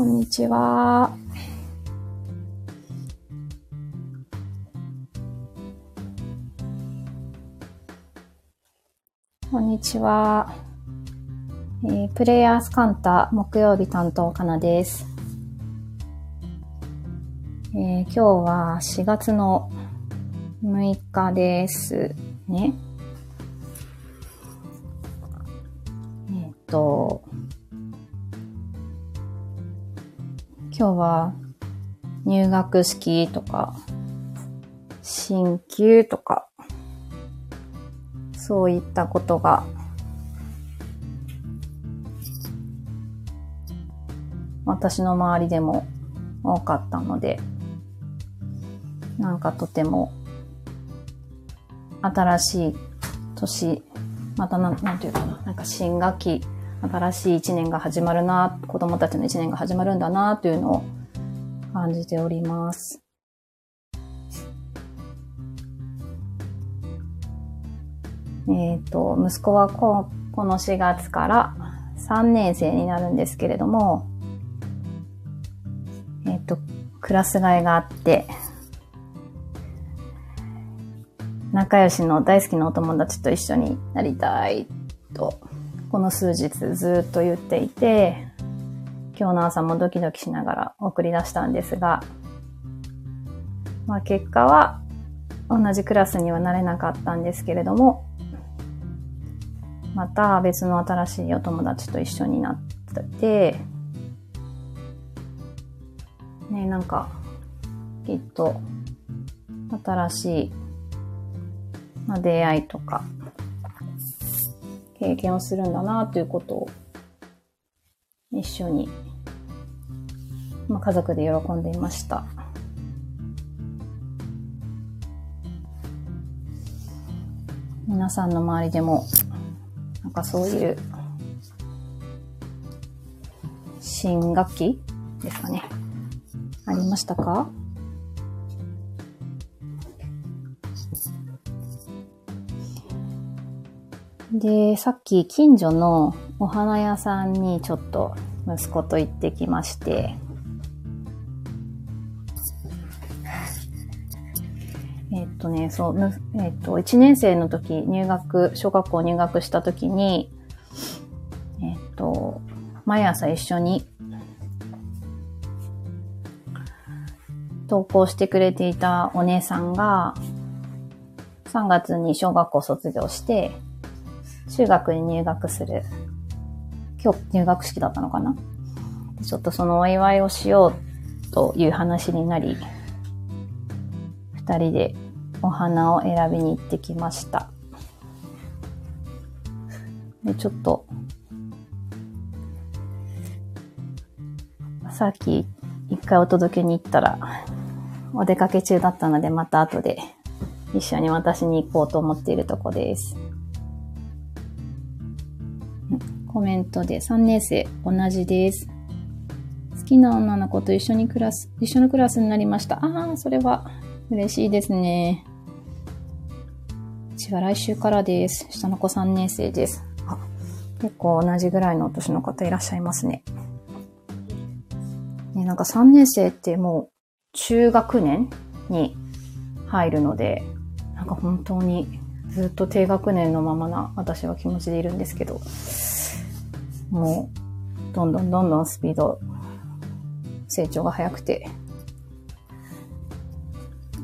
こんにちは。こんにちは。えー、プレイヤースカンタ木曜日担当かなです。えー、今日は4月の6日ですね。えっ、ー、と、今日は入学式とか、進級とか、そういったことが私の周りでも多かったので、なんかとても新しい年、またなん、なんていうかな、なんか新学期新しい一年が始まるな、子供たちの一年が始まるんだな、というのを感じております。えっ、ー、と、息子はここの4月から3年生になるんですけれども、えっ、ー、と、クラス替えがあって、仲良しの大好きなお友達と一緒になりたいとこの数日ずっと言っていて、今日の朝もドキドキしながら送り出したんですが、まあ結果は同じクラスにはなれなかったんですけれども、また別の新しいお友達と一緒になってて、ね、なんか、きっと、新しい、まあ、出会いとか、経験をするんだなということを一緒に、まあ、家族で喜んでいました。皆さんの周りでも、なんかそういう、新学期ですかね。ありましたか？で、さっき近所のお花屋さんにちょっと息子と行ってきまして、えっとね、そう、えっと、1年生の時、入学、小学校入学した時に、えっと、毎朝一緒に登校してくれていたお姉さんが、3月に小学校卒業して、中学に入学する、今日入学式だったのかな？ちょっとそのお祝いをしようという話になり、二人でお花を選びに行ってきました。で、ちょっと、さっき一回お届けに行ったら、お出かけ中だったので、また後で一緒に私に行こうと思っているとこです。コメントで3年生同じです。好きな女の子と一緒にクラス、一緒のクラスになりました。ああ、それは嬉しいですね。うちは来週からです。下の子3年生です。あ、結構同じぐらいのお年の方いらっしゃいますね。ね、なんか3年生ってもう中学年に入るので、なんか本当にずっと低学年のままな私は気持ちでいるんですけど、もう、どんどんどんどんスピード、成長が速くて、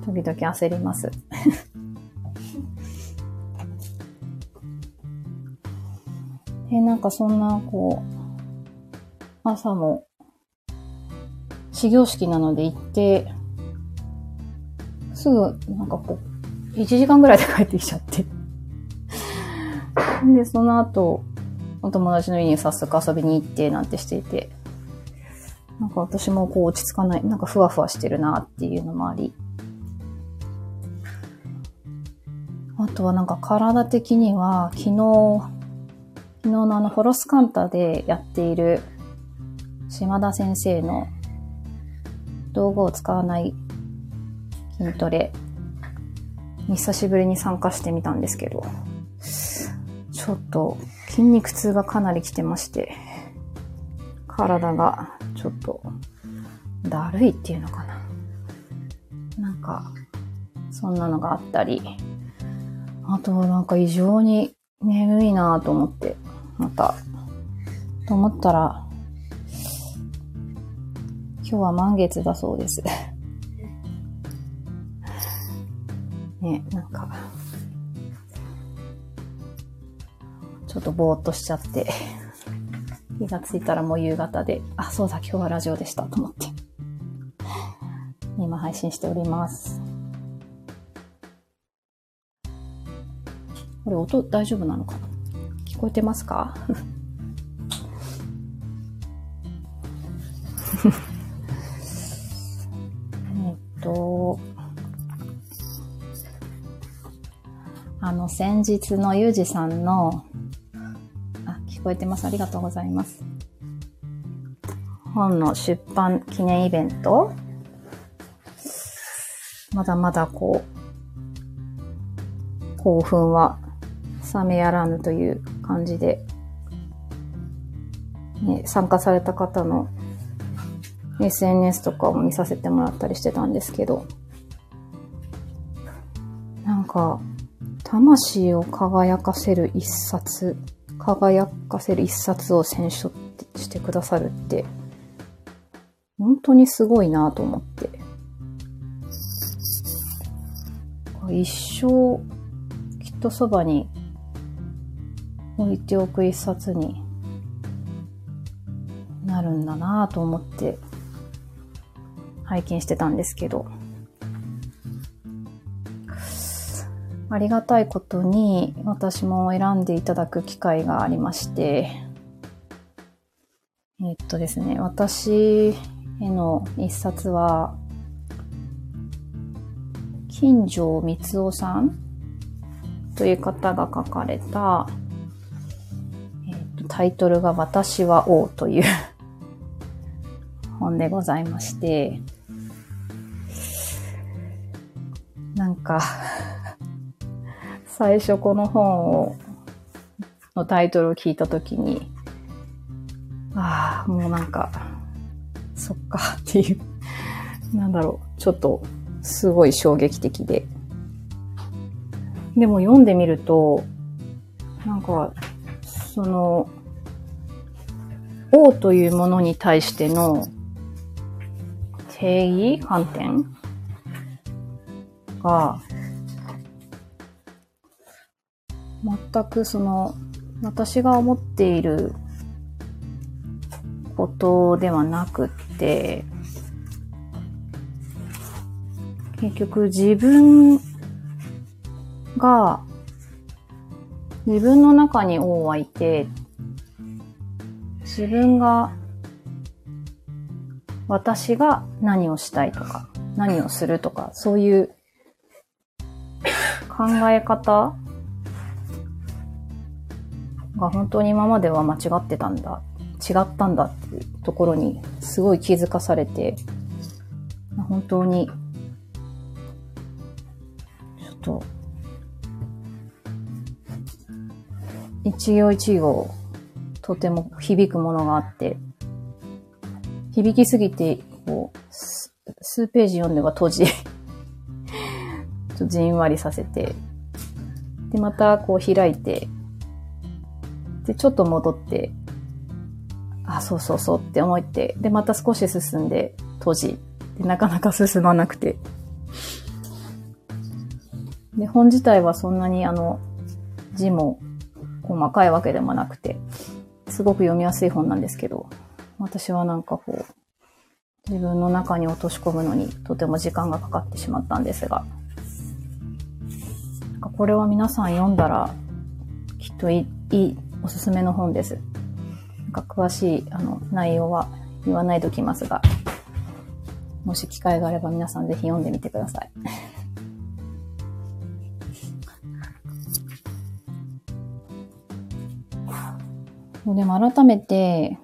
時々焦ります。で、なんかそんな、こう、朝も、始業式なので行って、すぐ、なんかこう、1時間ぐらいで帰ってきちゃって。で、その後、お友達の家に早速遊びに行ってなんてしていて、なんか私もこう落ち着かない、なんかふわふわしてるなっていうのもあり、あとはなんか体的には昨日、昨日のあのホロスカンタでやっている島田先生の道具を使わない筋トレ久しぶりに参加してみたんですけど、ちょっと筋肉痛がかなり来てまして、体がちょっと、だるいっていうのかな。なんか、そんなのがあったり、あとはなんか異常に眠いなぁと思って、また、と思ったら、今日は満月だそうです。ね、なんか、ちょっとぼーっとしちゃって、気がついたらもう夕方で、あ、そうだ、今日はラジオでしたと思って、今配信しております。これ音大丈夫なのかな？聞こえてますか？えっと、あの、先日のゆうじさんの、こえてます。ありがとうございます。本の出版記念イベント？まだまだこう、興奮は冷めやらぬという感じで、ね、参加された方の SNS とかを見させてもらったりしてたんですけど、なんか、魂を輝かせる一冊、輝かせる一冊を選書してくださるって、本当にすごいなと思って。一生、きっとそばに置いておく一冊になるんだなと思って拝見してたんですけど。ありがたいことに私も選んでいただく機会がありまして、えっとですね、私への一冊は、金城光夫さんという方が書かれた、えっとタイトルが私は王という 本でございまして、なんか最初この本を、のタイトルを聞いたときに、ああ、もうなんか、そっかっていう、なんだろう、ちょっとすごい衝撃的で。でも読んでみると、なんか、その、王というものに対しての定義？観点が全くその、私が思っていることではなくって、結局自分が、自分の中に王はいて、自分が、私が何をしたいとか、何をするとか、そういう考え方が本当に今までは間違ってたんだ、違ったんだっていうところにすごい気づかされて、本当に、ちょっと、一行一行、とても響くものがあって、響きすぎて、こう、数ページ読んでは閉じ、じんわりさせて、で、またこう開いて、で、ちょっと戻って、あ、そうそうそうって思って、で、また少し進んで閉じ、で、なかなか進まなくて。で、本自体はそんなにあの、字も細かいわけでもなくて、すごく読みやすい本なんですけど、私はなんかこう、自分の中に落とし込むのにとても時間がかかってしまったんですが、これは皆さん読んだらきっといいおすすめの本です。なんか詳しいあの内容は言わないときますが、もし機会があれば皆さんぜひ読んでみてください。でも改めて、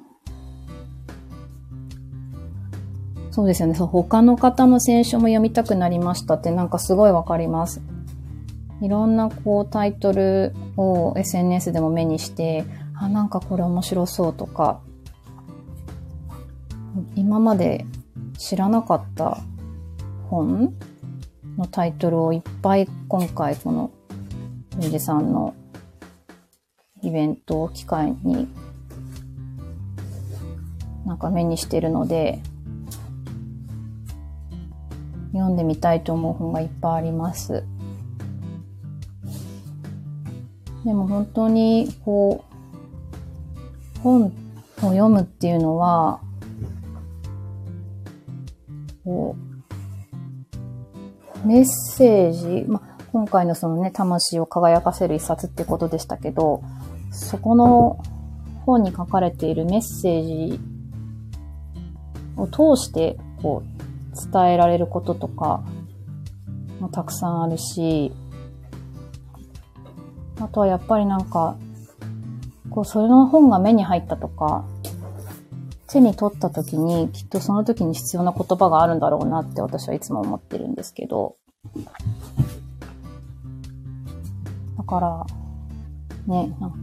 そうですよね。そう、他の方の選手も読みたくなりましたってなんかすごいわかります。いろんなこうタイトルを SNS でも目にして、あ、なんかこれ面白そうとか、今まで知らなかった本のタイトルをいっぱい今回このゆうじさんのイベントを機会になんか目にしてるので読んでみたいと思う本がいっぱいあります。でも本当にこう本を読むっていうのはこうメッセージ、ま今回のそのね、魂を輝かせる一冊ってことでしたけど、そこの本に書かれているメッセージを通して、こう、伝えられることとかもたくさんあるし、あとはやっぱりなんか、こう、それの本が目に入ったとか、手に取った時に、きっとその時に必要な言葉があるんだろうなって私はいつも思ってるんですけど、だから、ね、なんか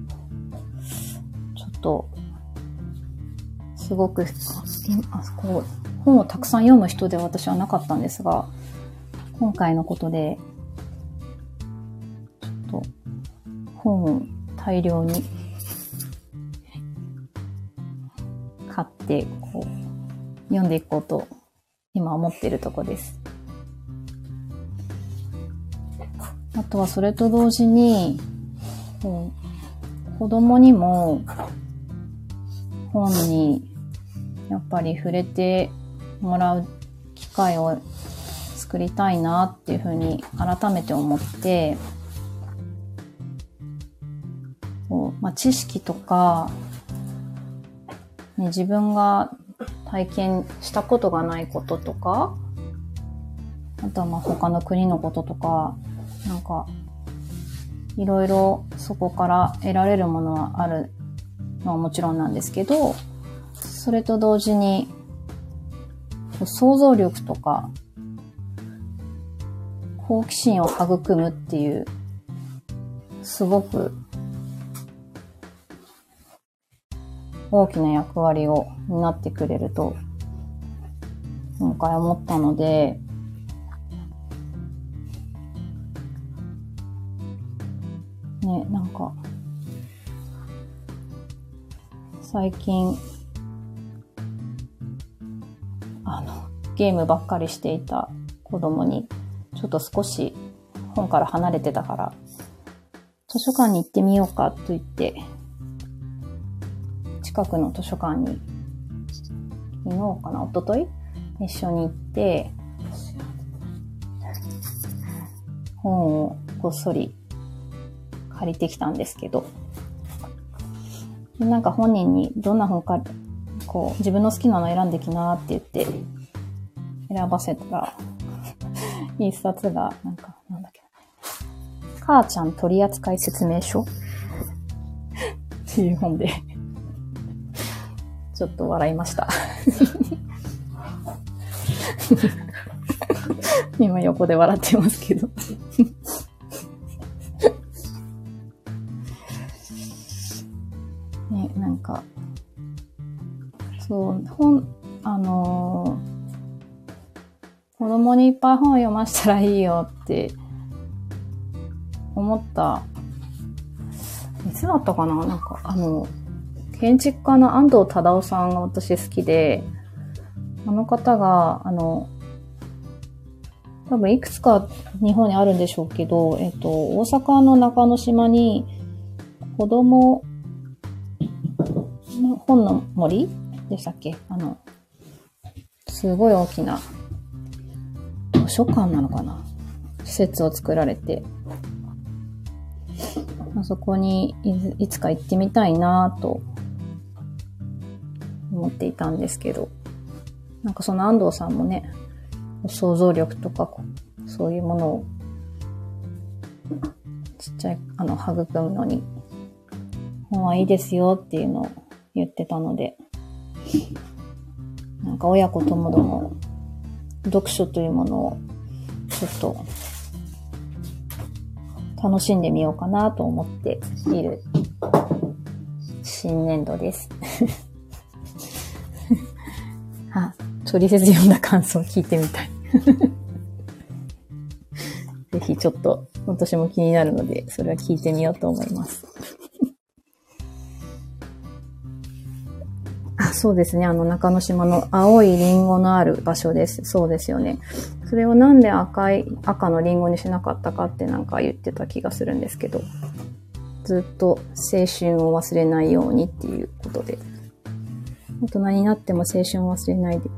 ちょっと、すごく、あそこ、本をたくさん読む人で私はなかったんですが、今回のことで、本を大量に買って、こう、読んでいこうと、今思ってるとこです。あとはそれと同時に、こう子供にも本にやっぱり触れてもらう機会を作りたいなっていうふうに改めて思って、まあ、知識とか、ね、自分が体験したことがないこととか、あとはまあ他の国のこととか、なんか、いろいろそこから得られるものはあるのはもちろんなんですけど、それと同時に、想像力とか、好奇心を育むっていう、すごく大きな役割を担ってくれると、今回思ったので、ね、なんか、最近、あの、ゲームばっかりしていた子供に、ちょっと少し本から離れてたから、図書館に行ってみようかと言って、近くの図書館に、昨日かな、一昨日一緒に行って、本をこっそり借りてきたんですけど、なんか本人にどんな本か、こう、自分の好きなの選んできなって言って、選ばせたら、一冊が、なんか、なんだっけ母ちゃん取扱説明書？っていう本で。ちょっと笑いました。今横で笑ってますけど。ね、なんか、そう、本、あのー、子供にいっぱい本読ませたらいいよって思った、いつだったかな？なんか、あの、建築家の安藤忠夫さんが私好きで、あの方が、あの、多分いくつか日本にあるんでしょうけど、えっと、大阪の中之島に子供の本の森？でしたっけ？あの、すごい大きな図書館なのかな？施設を作られて、あそこにいつか行ってみたいなと思っていたんですけど、なんかその安藤さんもね、想像力とか、そういうものをちっちゃい、あの、育むのに、本はいいですよっていうのを言ってたので、なんか親子ともども読書というものをちょっと楽しんでみようかなと思っている新年度です。あ、トリセツ読んだ感想を聞いてみたい。ぜひちょっと私も気になるので、それは聞いてみようと思います。あ、そうですね。あの中之島の青いリンゴのある場所です。そうですよね。それをなんで赤い、赤のリンゴにしなかったかってなんか言ってた気がするんですけど、ずっと青春を忘れないようにっていうことで、大人になっても青春を忘れないで、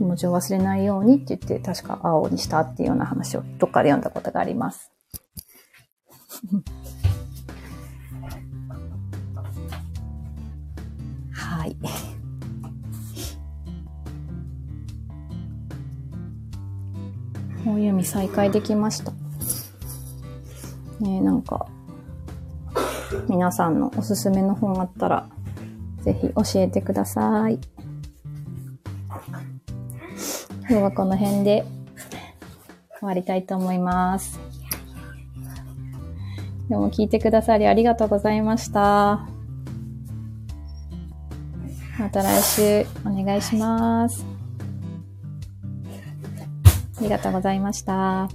気持ちを忘れないようにって言って、確か青にしたっていうような話をどっかで読んだことがあります。はい。本読み再開できました。ねえ、なんか、皆さんのおすすめの本あったら、ぜひ教えてください。今日はこの辺で終わりたいと思います。今日も聞いてくださりありがとうございました。また来週お願いします。ありがとうございました。